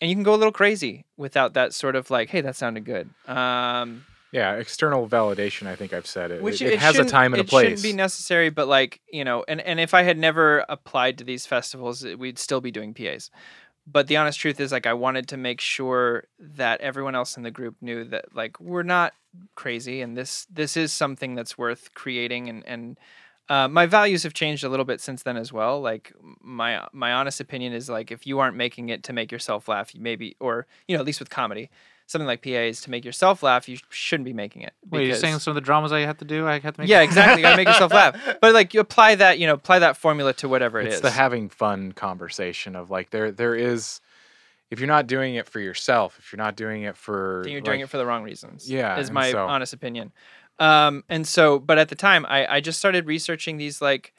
And you can go a little crazy without that sort of like, hey, that sounded good. Um, Yeah, external validation. I think I've said it. which it, it has a time and a place. it shouldn't be necessary, but like you know, and and if I had never applied to these festivals, we'd still be doing PAs. But the honest truth is, like, I wanted to make sure that everyone else in the group knew that like we're not crazy, and this this is something that's worth creating. And and uh, my values have changed a little bit since then as well. Like my my honest opinion is like if you aren't making it to make yourself laugh, you maybe or you know at least with comedy, something like PA is to make yourself laugh, you shouldn't be making it. Wait, you're saying some of the dramas I have to do, I have to make. yeah, exactly. You gotta make yourself laugh. But like you apply that, you know, apply that formula to whatever it it's is. the having fun conversation of like there there is if you're not doing it for yourself, if you're not doing it for then you're doing like- it for the wrong reasons. Yeah, is my so- honest opinion. Um, and so, but at the time, I I just started researching these like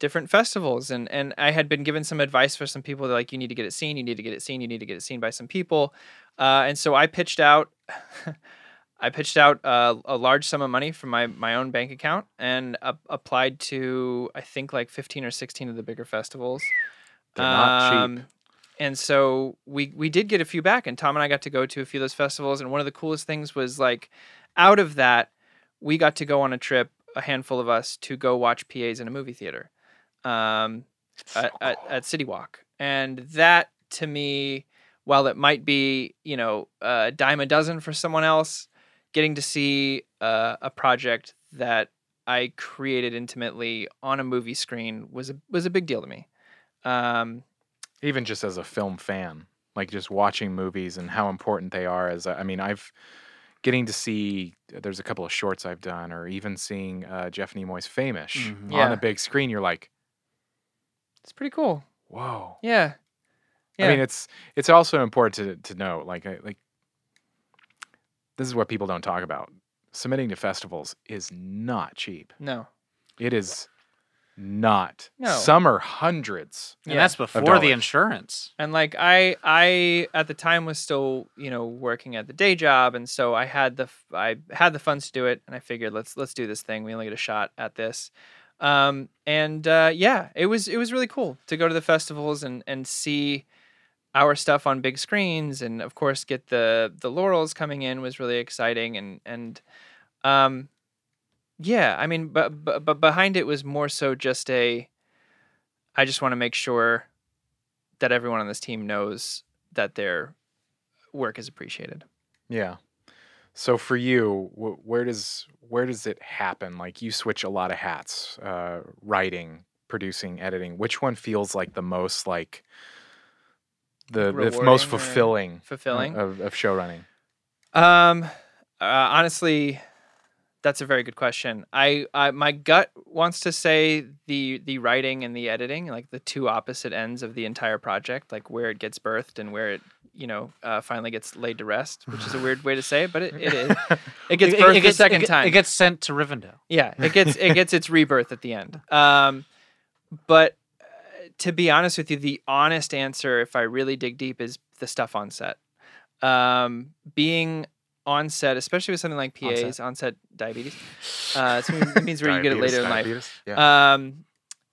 different festivals, and and I had been given some advice for some people that like you need to get it seen, you need to get it seen, you need to get it seen by some people, uh, and so I pitched out. I pitched out uh, a large sum of money from my, my own bank account and uh, applied to I think like 15 or 16 of the bigger festivals. They're not cheap. Um, And so we we did get a few back, and Tom and I got to go to a few of those festivals. And one of the coolest things was like, out of that, we got to go on a trip, a handful of us, to go watch PAs in a movie theater, um, at, at, at City Walk, and that to me, while it might be you know a dime a dozen for someone else, getting to see uh, a project that I created intimately on a movie screen was a was a big deal to me. Um, even just as a film fan, like just watching movies and how important they are. As I I mean, I've getting to see. There's a couple of shorts I've done, or even seeing uh, Jeff Nimoy's Famous Mhm. on Yeah. a big screen. You're like, it's pretty cool. whoa. Yeah. Yeah. I mean, it's it's also important to to know, like, like this is what people don't talk about. Submitting to festivals is not cheap. no. It is not. No. Some are hundreds. And Yeah. that's before the insurance. and like i i at the time was still you know working at the day job and so i had the I had the funds to do it and i figured let's let's do this thing we only get a shot at this um and uh yeah it was it was really cool to go to the festivals and and see our stuff on big screens and of course get the the laurels coming in was really exciting and and um yeah i mean but but, but behind it was more so just a i just want to make sure that everyone on this team knows that their work is appreciated. Yeah. So for you, wh- where does where does it happen? Like you switch a lot of hats, uh, writing, producing, editing. Which one feels like the most like the, the most fulfilling Fulfilling. of, of show running? Um, uh, honestly, that's a very good question. I, I my gut wants to say the the writing and the editing, like the two opposite ends of the entire project, like where it gets birthed and where it you know uh, finally gets laid to rest, which is a weird way to say it, but it, it is. It gets It- birthed it the second it, time. It gets sent to Rivendell. Yeah, it gets it gets its rebirth at the end. Um, but uh, to be honest with you, the honest answer, if I really dig deep, is the stuff on set. Um, being on set, especially with something like PAs, on set diabetes. Uh, it means where you get it later in life. Yeah. Um,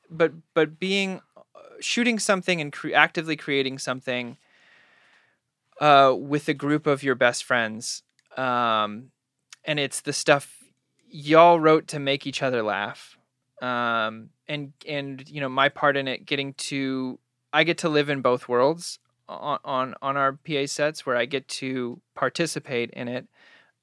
but but being uh, shooting something and cre- actively creating something uh, with a group of your best friends, um, and it's the stuff y'all wrote to make each other laugh, um, and and you know my part in it, getting to I get to live in both worlds on on, on our PA sets where I get to participate in it.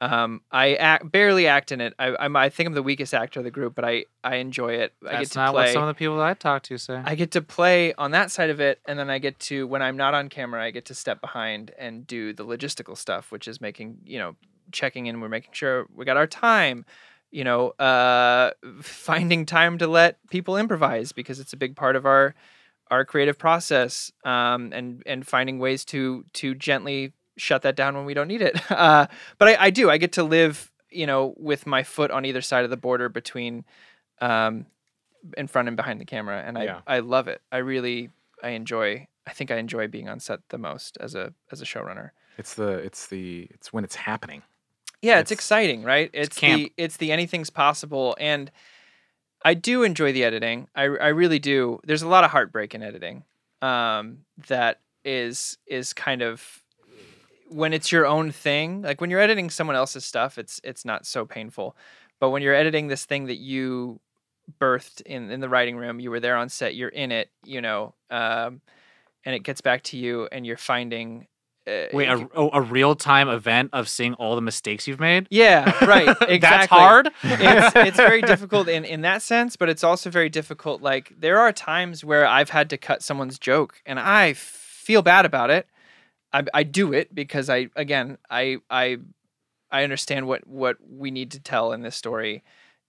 Um, I act, barely act in it. I, I'm, I think I'm the weakest actor of the group, but I, I enjoy it. I get That's to not play. what some of the people that I talk to say. I get to play on that side of it, and then I get to when I'm not on camera, I get to step behind and do the logistical stuff, which is making you know checking in. We're making sure we got our time. You know, uh, finding time to let people improvise because it's a big part of our our creative process, um, and and finding ways to to gently shut that down when we don't need it. Uh, but I, I do. I get to live, you know, with my foot on either side of the border between um, in front and behind the camera, and I Yeah. I love it. I really I enjoy. I think I enjoy being on set the most as a as a showrunner. It's the it's the it's when it's happening. Yeah, it's, It's- exciting, right? It's, camp. the it's the anything's possible, and I do enjoy the editing. I I really do. There's a lot of heartbreak in editing. Um, that is is kind of when it's your own thing. Like when you're editing someone else's stuff, it's it's not so painful. But when you're editing this thing that you birthed in in the writing room, you were there on set, you're in it, you know, um, and it gets back to you, and you're finding. Uh, Wait, a, oh, a real time event of seeing all the mistakes you've made? yeah, right. Exactly. That's hard. it's it's very difficult in in that sense, but it's also very difficult. Like there are times where I've had to cut someone's joke, and I feel bad about it. I I do it because I again I I I understand what what we need to tell in this story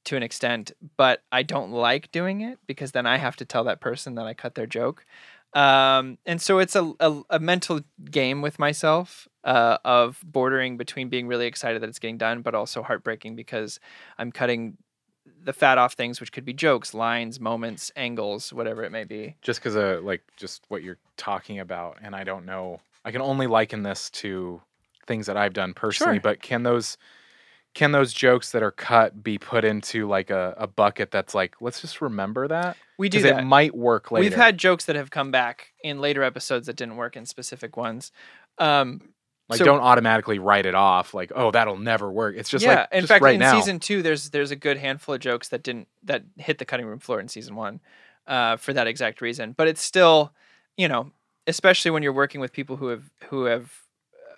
to an extent, but I don't like doing it because then I have to tell that person that I cut their joke. Um, and so it's a, a, a mental game with myself uh, of bordering between being really excited that it's getting done, but also heartbreaking because I'm cutting the fat off things, which could be jokes, lines, moments, angles, whatever it may be. Just because of like just what you're talking about, and I don't know. I can only liken this to things that I've done personally. Sure. But can those can those jokes that are cut be put into like a, a bucket that's like let's just remember that We do that. it might work later. We've had jokes that have come back in later episodes that didn't work in specific ones. Um, like so- don't automatically write it off like oh that'll never work. It's just yeah, like in just fact, right in now. season two, there's there's a good handful of jokes that didn't that hit the cutting room floor in season one, uh, for that exact reason. But it's still, you know, especially when you're working with people who have who have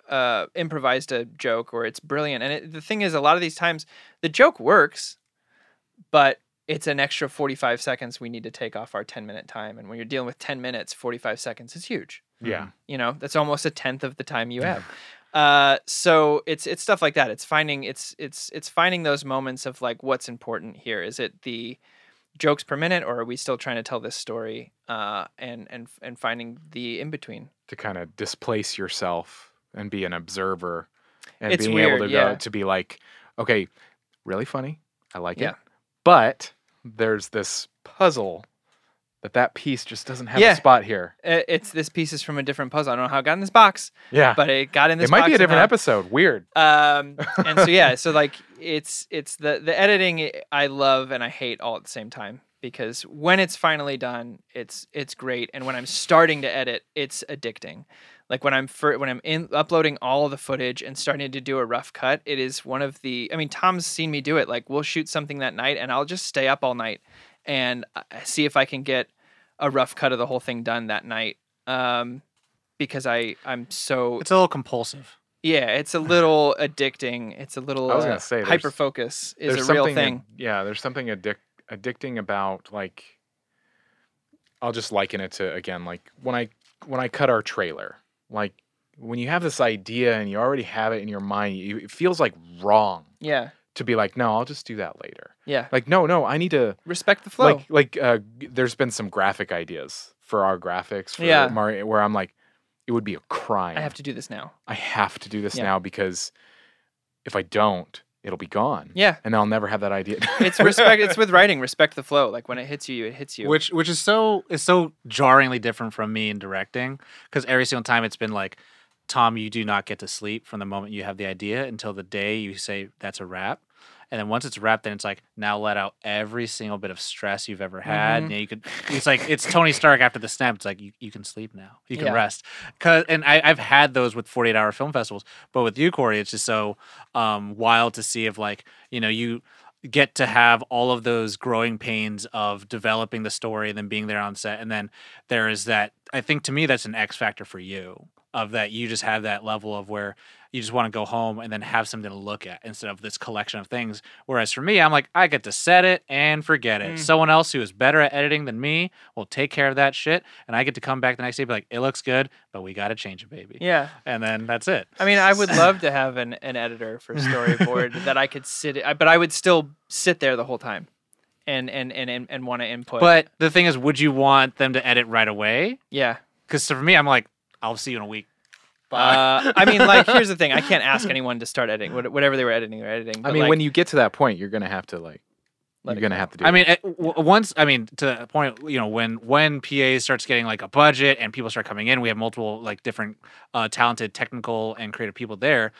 uh, improvised a joke or it's brilliant. And it, the thing is, a lot of these times the joke works, but it's an extra 45 seconds we need to take off our 10 minute time. And when you're dealing with 10 minutes, 45 seconds is huge. Yeah. you know that's almost a tenth of the time you have. Uh so it's it's stuff like that. It's finding it's it's it's finding those moments of like what's important here. Is it the jokes per minute or are we still trying to tell this story uh and and and finding the in between to kind of displace yourself and be an observer and It's being able to yeah. go to be like okay really funny i like Yeah. it but there's this puzzle that that piece just doesn't have Yeah. a spot here. It's this piece is from a different puzzle. I don't know how it got in this box, Yeah. but it got in this. it might be a different somehow. episode. Weird. um and so yeah so like it's it's the the editing i- i love and i hate all at the same time because when it's finally done it's it's great and when i'm starting to edit it's addicting like when i'm fir- when i'm in uploading all the footage and starting to do a rough cut it is one of the i mean tom's seen me do it like we'll shoot something that night and i'll just stay up all night and uh, see if i can get a rough cut of the whole thing done that night um because i i'm so It's a little compulsive. yeah, it's a little addicting. It's a little I was uh, gonna say, hyper focus is a real thing. ad- yeah, there's something addic- addicting about like I'll just liken it to again like when I when I cut our trailer. Like when you have this idea and you already have it in your mind, you, it feels like wrong yeah, to be like, no, I'll just do that later. yeah. Like, no, no, I need to Respect the flow. like like uh, there's been some graphic ideas for our graphics for Yeah. Mario where I'm like, it would be a crime. I have to do this now. I have to do this Yeah. now because if I don't, it'll be gone. Yeah, And I'll never have that idea. it's respect. it's with writing. Respect the flow. Like when it hits you, it hits you. which which is so is so jarringly different from me in directing because every single time it's been like tom you do not get to sleep from the moment you have the idea until the day you say that's a wrap and then once it's wrapped then it's like now let out every single bit of stress you've ever had. Mhm. and you could it's like it's tony stark after the snap. It's like you, you can sleep now. You can Yeah. rest. Cause, and I, i've had those with 48 hour film festivals but with you corey it's just so um, wild to see if like you know you get to have all of those growing pains of developing the story and then being there on set and then there is that i think to me that's an x factor for you of that you just have that level of where you just want to go home and then have something to look at instead of this collection of things whereas for me i'm like i get to set it and forget it Mm. someone else who is better at editing than me will take care of that shit and i get to come back the next day and be like it looks good but we got to change it baby yeah. and then that's it I mean, I would love to have an, an editor for storyboard that I could sit, but I would still sit there the whole time, and and and and, and want to input. but the thing is would you want them to edit right away yeah, because for me i'm like i'll see you in a week Bye. uh, I mean, like here's the thing: I can't ask anyone to start editing. What- Whatever they were editing, they're editing. I but, mean, like, when you get to that point, you're gonna have to like let you're gonna go. have to do. I it. mean, at- w- once I mean to the point, you know, when when PA starts getting like a budget and people start coming in, we have multiple like different uh, talented technical and creative people there.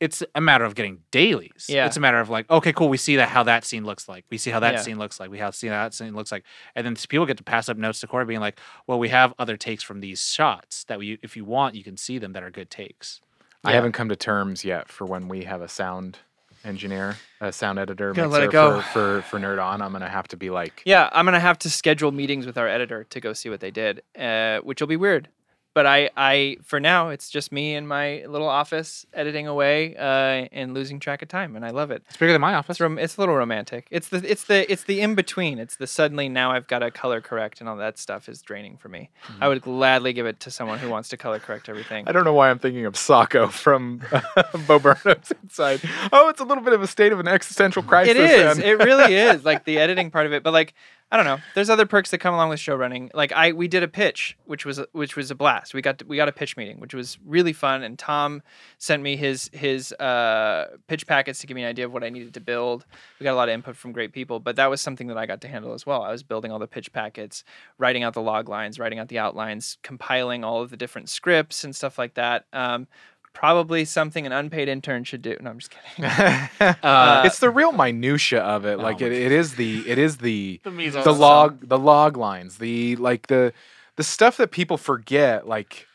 It's a matter of getting dailies. Yeah. It's a matter of like, okay, cool. We see that how that scene looks like. We see how that Yeah. scene looks like. We have see how that scene looks like, and then people get to pass up notes to Corey, being like, well, we have other takes from these shots that we, if you want, you can see them that are good takes. I haven't come to terms yet for when we have a sound engineer, a sound editor, Gotta mixer let it go. for, for for Nerd On. I'm gonna have to be like, Yeah, I'm gonna have to schedule meetings with our editor to go see what they did, uh, which will be weird. But I, I, for now, it's just me in my little office editing away uh, and losing track of time, and I love it. It's bigger than my office. It's rom- it's a little romantic. It's the it's the it's the in between. It's the suddenly now I've got to color correct and all that stuff is draining for me. I would gladly give it to someone who wants to color correct everything. I don't know why I'm thinking of Socko from Bo Burnham's Inside. Oh, it's a little bit of a state of an existential crisis. It is. It really is. Like the editing part of it. But like I don't know. There's other perks that come along with show running. Like I we did a pitch, which was which was a blast. We got we got a pitch meeting, which was really fun. And Tom sent me his his uh, pitch packets to give me an idea of what I needed to build. We got a lot of input from great people, but that was something that I got to handle as well. I was building all the pitch packets, writing out the log lines, writing out the outlines, compiling all of the different scripts and stuff like that. Um, probably something an unpaid intern should do. No, I'm just kidding. Uh, it's the real minutia of it. Oh Like my it, it is the it is the the the log the log lines the like the the stuff that people forget like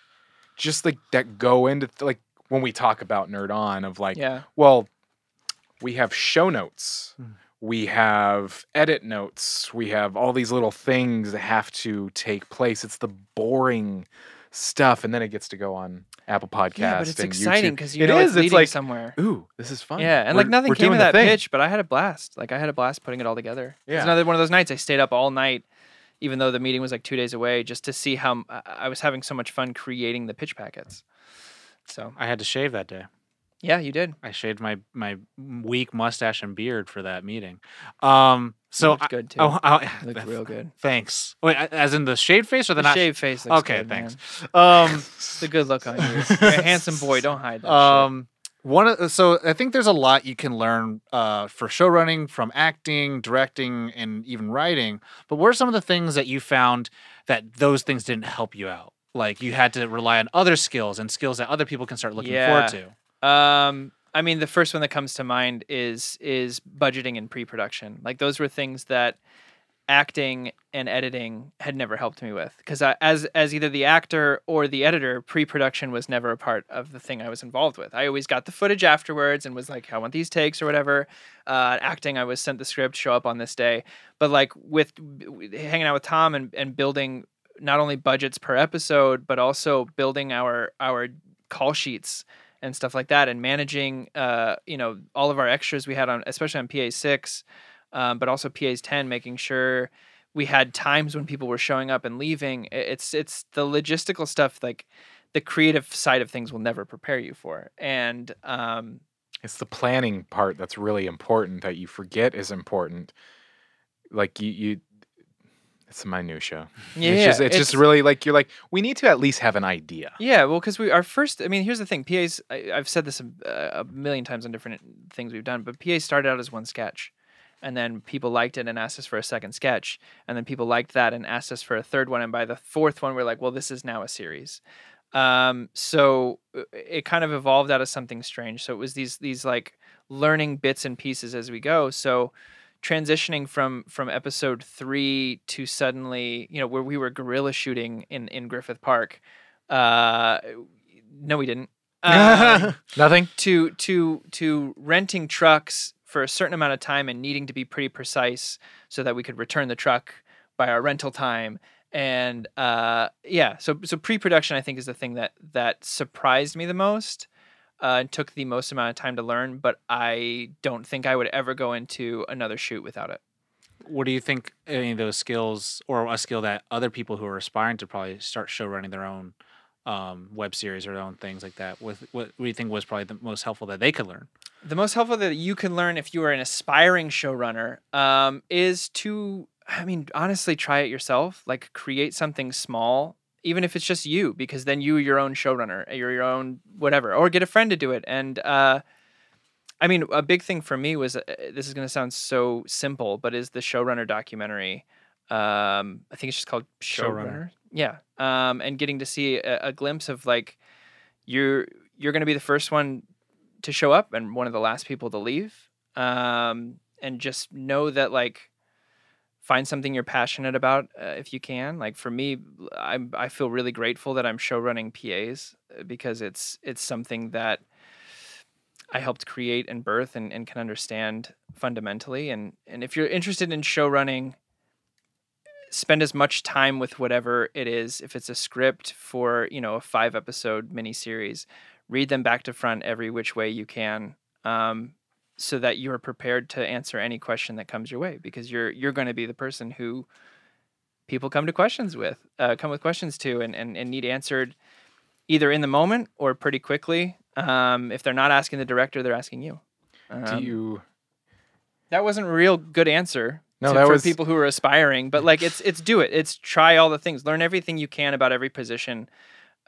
just like that go into like when we talk about nerd on of like yeah. well we have show notes Hmm. we have edit notes we have all these little things that have to take place it's the boring stuff and then it gets to go on apple podcast Yeah, but it's exciting because you It know is, it's it's leading like somewhere. ooh this is fun Yeah, and We're- like nothing came of that thing. pitch, but I had a blast. Like I had a blast putting it all together. It's Yeah. another one of those nights I stayed up all night, even though the meeting was like two days away, just to see how I was having so much fun creating the pitch packets. So I had to shave that day. Yeah, you did. I shaved my my weak mustache and beard for that meeting. Um, so looked I- good, too. Oh, I- You looked real good. Thanks. Wait, as in the shaved face or the, The not? shaved face okay, good, thanks. man. Um, It's a good look on you. You're a handsome boy. Don't hide that. shit. um, One of, so I think there's a lot you can learn uh, for show running from acting, directing, and even writing. But what are some of the things that you found that those things didn't help you out? Like you had to rely on other skills and skills that other people can start looking Yeah. forward to. Um, I mean, the first one that comes to mind is is budgeting and pre-production. Like those were things that acting and editing had never helped me with because as as either the actor or the editor, pre-production was never a part of the thing I was involved with. I always got the footage afterwards and was like, I want these takes or whatever. Uh, acting, I was sent the script, show up on this day. But like with hanging out with Tom and, and building not only budgets per episode, but also building our our call sheets and stuff like that, and managing uh, you know all of our extras we had on, especially on PA six, um, but also PA's ten, making sure we had times when people were showing up and leaving. It's it's the logistical stuff like the creative side of things will never prepare you for, and um, It's the planning part that's really important that you forget is important. Like you, you it's a minutia. yeah, it's just it's, it's- just really like you're like we need to at least have an idea. Yeah, well, because we our first. I mean, here's the thing. PA's. I, I've said this a, a million times on different things we've done, but PA started out as one sketch, and then people liked it and asked us for a second sketch, and then people liked that and asked us for a third one, and by the fourth one, we're like, well, this is now a series. Um, so uh, it kind of evolved out of something strange. So it was these these like learning bits and pieces as we go. So transitioning from from episode three to suddenly you know where we were guerrilla shooting in in griffith park uh no we didn't. Um, Nothing. to to to renting trucks for a certain amount of time and needing to be pretty precise so that we could return the truck by our rental time. And uh yeah so so pre-production i think is the thing that that surprised me the most uh, and took the most amount of time to learn but i don't think i would ever go into another shoot without it What do you think any of those skills or a skill that other people who are aspiring to probably start show running their own um, web series or their own things like that, with what, what do you think was probably the most helpful that they could learn? the most helpful that you can learn if you are an aspiring showrunner um, is to i mean honestly try it yourself like create something small even if it's just you because then you your own showrunner you're your own whatever or get a friend to do it. And uh, i mean a big thing for me was uh, this is going to sound so simple but is the showrunner documentary um, i think it's just called showrunner, Showrunner. yeah. Um, and getting to see a, a glimpse of like you're you're going to be the first one to show up and one of the last people to leave. Um, and just know that like find something you're passionate about uh, if you can. Like for me I, I feel really grateful that i'm show running pas uh, because it's it's something that i helped create and birth and, and can understand fundamentally. And and if you're interested in show running spend as much time with whatever it is. If it's a script for you know a five episode miniseries read them back to front every which way you can. Um, so that you're prepared to answer any question that comes your way because you're you're going to be the person who people come to questions with uh, come with questions to and, and, and need answered either in the moment or pretty quickly. Um, if they're not asking the director they're asking you. Do Um, you that wasn't a real good answer No, to- that for was- people who are aspiring but like it's it's do it. It's try all the things. Learn everything you can about every position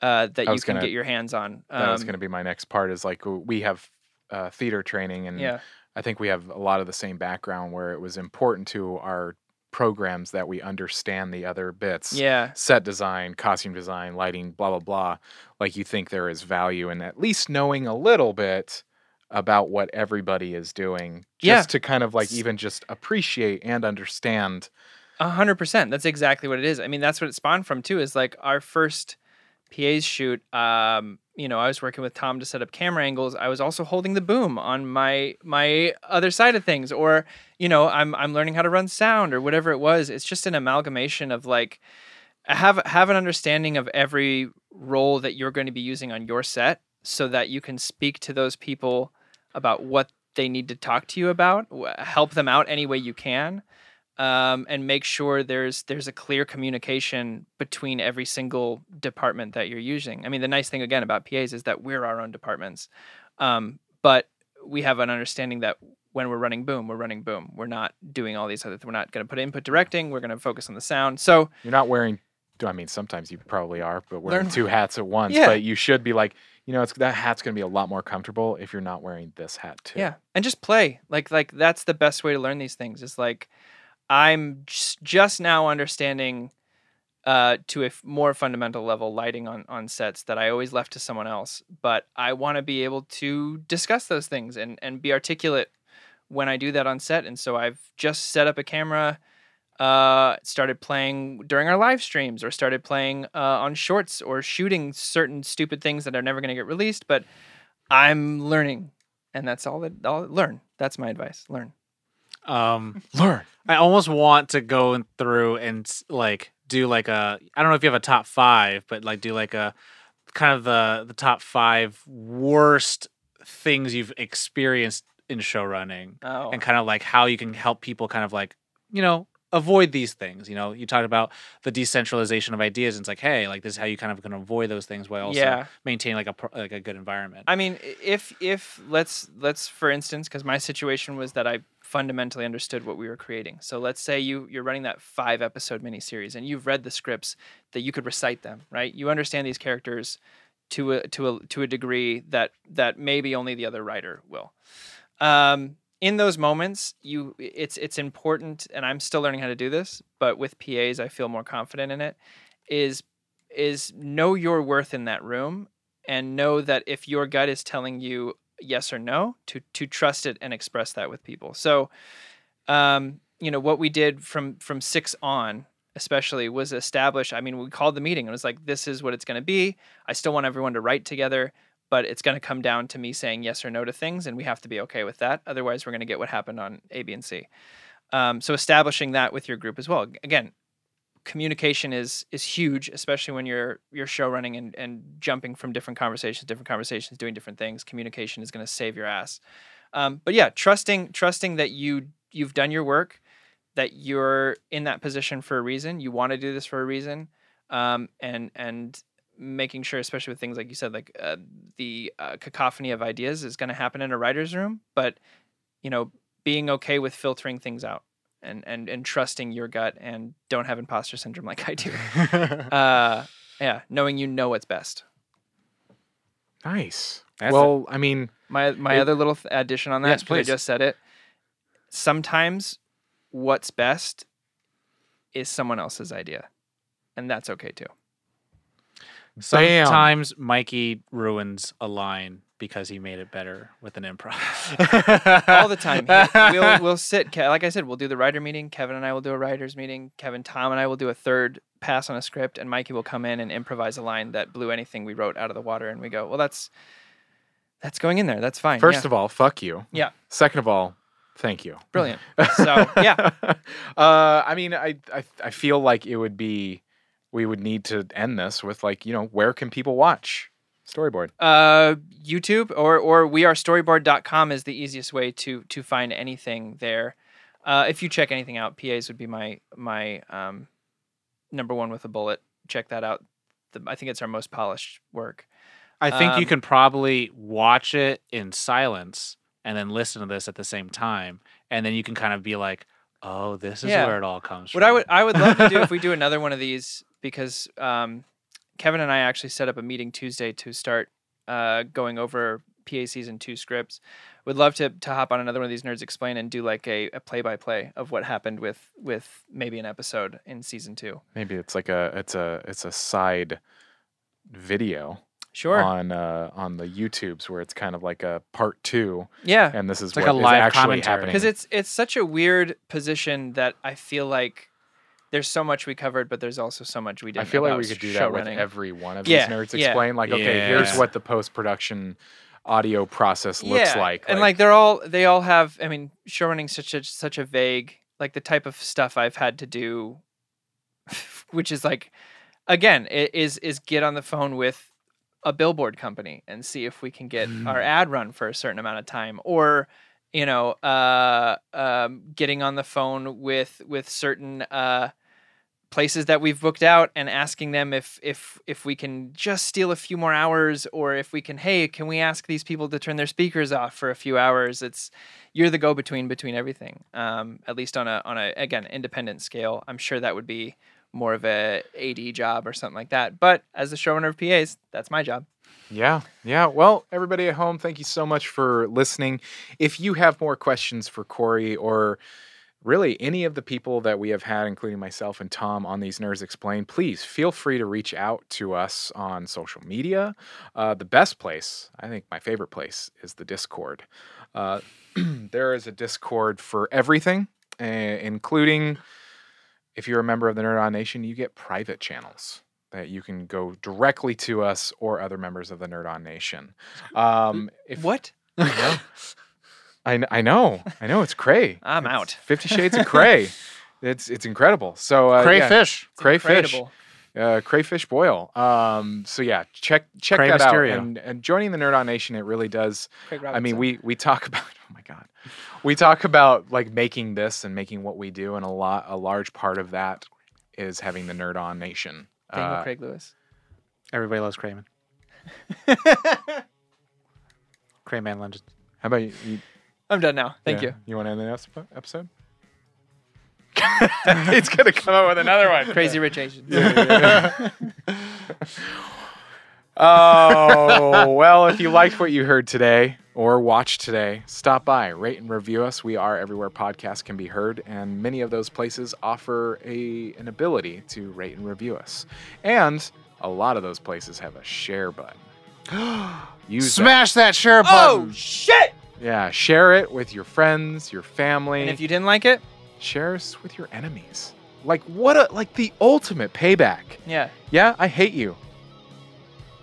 uh, that you can gonna- get your hands on. that was Um, going to be my next part is like we have uh, theater training and yeah I think we have a lot of the same background where it was important to our programs that we understand the other bits. yeah Set design, costume design, lighting, blah blah blah. Like you think there is value in at least knowing a little bit about what everybody is doing just Yeah. to kind of like even just appreciate and understand A hundred percent. That's exactly what it is. I mean, that's what it spawned from too. Is like our first PA's shoot. Um, you know, I was working with Tom to set up camera angles. I was also holding the boom on my my other side of things, or you know, I'm I'm learning how to run sound or whatever it was. It's just an amalgamation of like have have an understanding of every role that you're going to be using on your set, so that you can speak to those people about what they need to talk to you about, help them out any way you can um, and make sure there's there's a clear communication between every single department that you're using. I mean, the nice thing again about PAs is that we're our own departments, um, but we have an understanding that when we're running boom, we're running boom. We're not doing all these other. Th- we're not going to put input directing. We're going to focus on the sound. So you're not wearing do I mean sometimes you probably are, but wearing Learn- two hats at once. Yeah. But you should be like, you you know, it's that hat's going to be a lot more comfortable if you're not wearing this hat too. Yeah, and just play. Like like that's the best way to learn these things. Is like I'm just, now understanding uh, to a f- more fundamental level lighting on on sets that I always left to someone else. But I want to be able to discuss those things and and be articulate when I do that on set. And so I've just set up a camera. Uh, started playing during our live streams, or started playing uh, on shorts, or shooting certain stupid things that are never going to get released. But I'm learning, and that's all that I'll learn. That's my advice. Learn. Um, Learn. I almost want to go through and like do like a I don't know if you have a top five, but like do like a kind of the the top five worst things you've experienced in show running Oh, and kind of like how you can help people kind of like you know avoid these things you know you talked about the decentralization of ideas and it's like hey like this is how you kind of can avoid those things while also Yeah. maintain like a pro- like a good environment I mean, if if let's let's for instance, because my situation was that I fundamentally understood what we were creating. So let's say you you're running that five episode miniseries and you've read the scripts that you could recite them, right? You understand these characters to a to a to a degree that that maybe only the other writer will. Um, in those moments, you it's it's important, and I'm still learning how to do this, but with PAs, I feel more confident in it. Is is know your worth in that room and know that if your gut is telling you yes or no to to trust it and express that with people. So um you know what we did from from 6 on especially was establish i mean we called the meeting and it was like this is what it's going to be. I still want everyone to write together but it's going to come down to me saying yes or no to things and we have to be okay with that. Otherwise we're going to get what happened on a b and c. Um, so establishing that with your group as well. Again communication is is huge, especially when you're you're show running and, and jumping from different conversations, different conversations, doing different things. Communication is going to save your ass. Um, but yeah, trusting trusting that you you've done your work, that you're in that position for a reason. You want to do this for a reason, um, and and making sure, especially with things like you said, like uh, the uh, cacophony of ideas is going to happen in a writer's room. But you know, being okay with filtering things out and and and trusting your gut and don't have imposter syndrome like I do. uh, yeah, knowing you know what's best. Nice. That's well, I mean, My my It- other little th- addition on that, Yes, 'cause I please. just said it. Sometimes what's best is someone else's idea, and that's okay too. Bam. Sometimes Mikey ruins a line because he made it better with an improv. All the time, He- we'll we'll sit. Like I said, we'll do the writer meeting. Kevin and I will do a writers meeting. Kevin, Tom, and I will do a third pass on a script, and Mikey will come in and improvise a line that blew anything we wrote out of the water, and we go, well, that's that's going in there. That's fine. first yeah. of all, fuck you. Yeah. Second of all, thank you. brilliant. So yeah, uh, I mean, I, I I feel like it would be we would need to end this with like you know where can people watch storyboard? uh, YouTube or or wearestoryboard.com is the easiest way to to find anything there. Uh, if you check anything out, PAs would be my my um, number one with a bullet. Check that out. The, I think it's our most polished work. I think you Um, can probably watch it in silence and then listen to this at the same time, and then you can kind of be like, "Oh, this is Yeah. where it all comes What from." What I would I would love to do if we do another one of these because um, Kevin and I actually set up a meeting Tuesday to start uh, going over PA season two scripts. Would love to to hop on another one of these nerds explain and do like a play by play of what happened with with maybe an episode in season two. Maybe it's like a it's a it's a side video Sure. on uh, on the YouTubes where it's kind of like a part two, yeah. and this is like what a is live actually commentary. happening. Because it's it's such a weird position that I feel like there's so much we covered, but there's also so much we didn't. I feel like we could do that with running. every one of Yeah, these nerds. yeah. Explain like, okay, here's what the post production audio process looks like. and like they're all they all have. I mean, show running's such a such a vague like the type of stuff I've had to do, which is like, again, is is get on the phone with a billboard company and see if we can get our ad run for a certain amount of time or you know uh um getting on the phone with with certain uh places that we've booked out and asking them if if if we can just steal a few more hours or if we can hey can we ask these people to turn their speakers off for a few hours it's you're the go between between everything um at least on a on a again independent scale i'm sure that would be more of a ad job or something like that but as the showrunner of pas that's my job Yeah, yeah. Well, everybody at home, thank you so much for listening. If you have more questions for Corey or really any of the people that we have had, including myself and Tom, on these Nerds Explain, please feel free to reach out to us on social media. Uh, the best place, I think my favorite place, is the Discord. Uh, there is a Discord for everything, uh, including if you're a member of the Nerd On Nation, you get private channels that you can go directly to us or other members of the Nerd On Nation. Um, if, What? I, I know, I know, it's cray. I'm It's out. Fifty Shades of Cray. It's it's incredible. So uh, Crayfish. It's crayfish, uh, crayfish boil. Um, so yeah, check check Cray that Mysterio. out. And, and joining the Nerd On Nation, it really does. I mean, we we talk about oh my god, we talk about like making this and making what we do, and a lot a large part of that is having the Nerd On Nation. Daniel Uh, Craig Lewis. Everybody loves Crayman. Crayman legend. how about you? you I'm done now. Thank yeah, you. You want to end the next episode? it's gonna come up with another one. Crazy Rich Asians. Oh, well, if you liked what you heard today or watched today, stop by, rate and review us. We are everywhere podcasts can be heard, and many of those places offer a an ability to rate and review us. And a lot of those places have a share button. Use that. Smash that share button. oh shit! Yeah, share it with your friends, your family. And if you didn't like it, share us with your enemies. Like what a like the ultimate payback. yeah. Yeah, I hate you.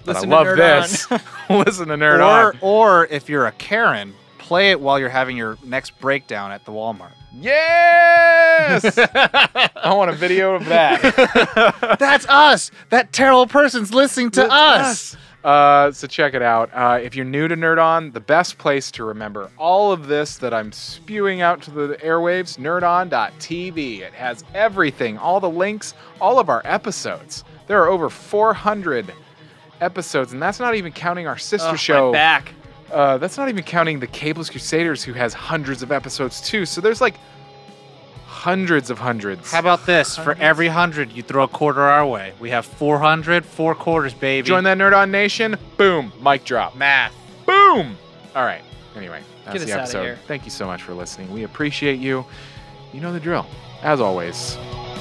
But Listen I love this. Listen to Nerd or, On. or if you're a Karen, play it while you're having your next breakdown at the Walmart. Yes! I want a video of that. That's us. That terrible person's listening to us. Uh, so check it out. Uh, if you're new to Nerd On, the best place to remember all of this that I'm spewing out to the airwaves, nerdon.tv. It has everything, all the links, all of our episodes. There are over 400 episodes, and that's not even counting our sister Ugh, show. back. Uh, that's not even counting the Cables Crusaders, who has hundreds of episodes too. So there's like hundreds of hundreds. How about this? For every hundred, you throw a quarter our way. We have 400, four quarters, baby. Join that Nerd On Nation. Boom. Mic drop. math. Boom. All right. Anyway, that's Get the episode. Thank you so much for listening. We appreciate you. You know the drill. As always.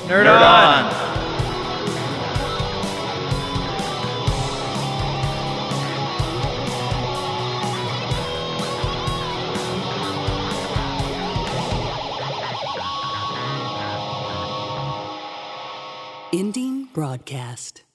Nerd, Nerd on. Ending broadcast.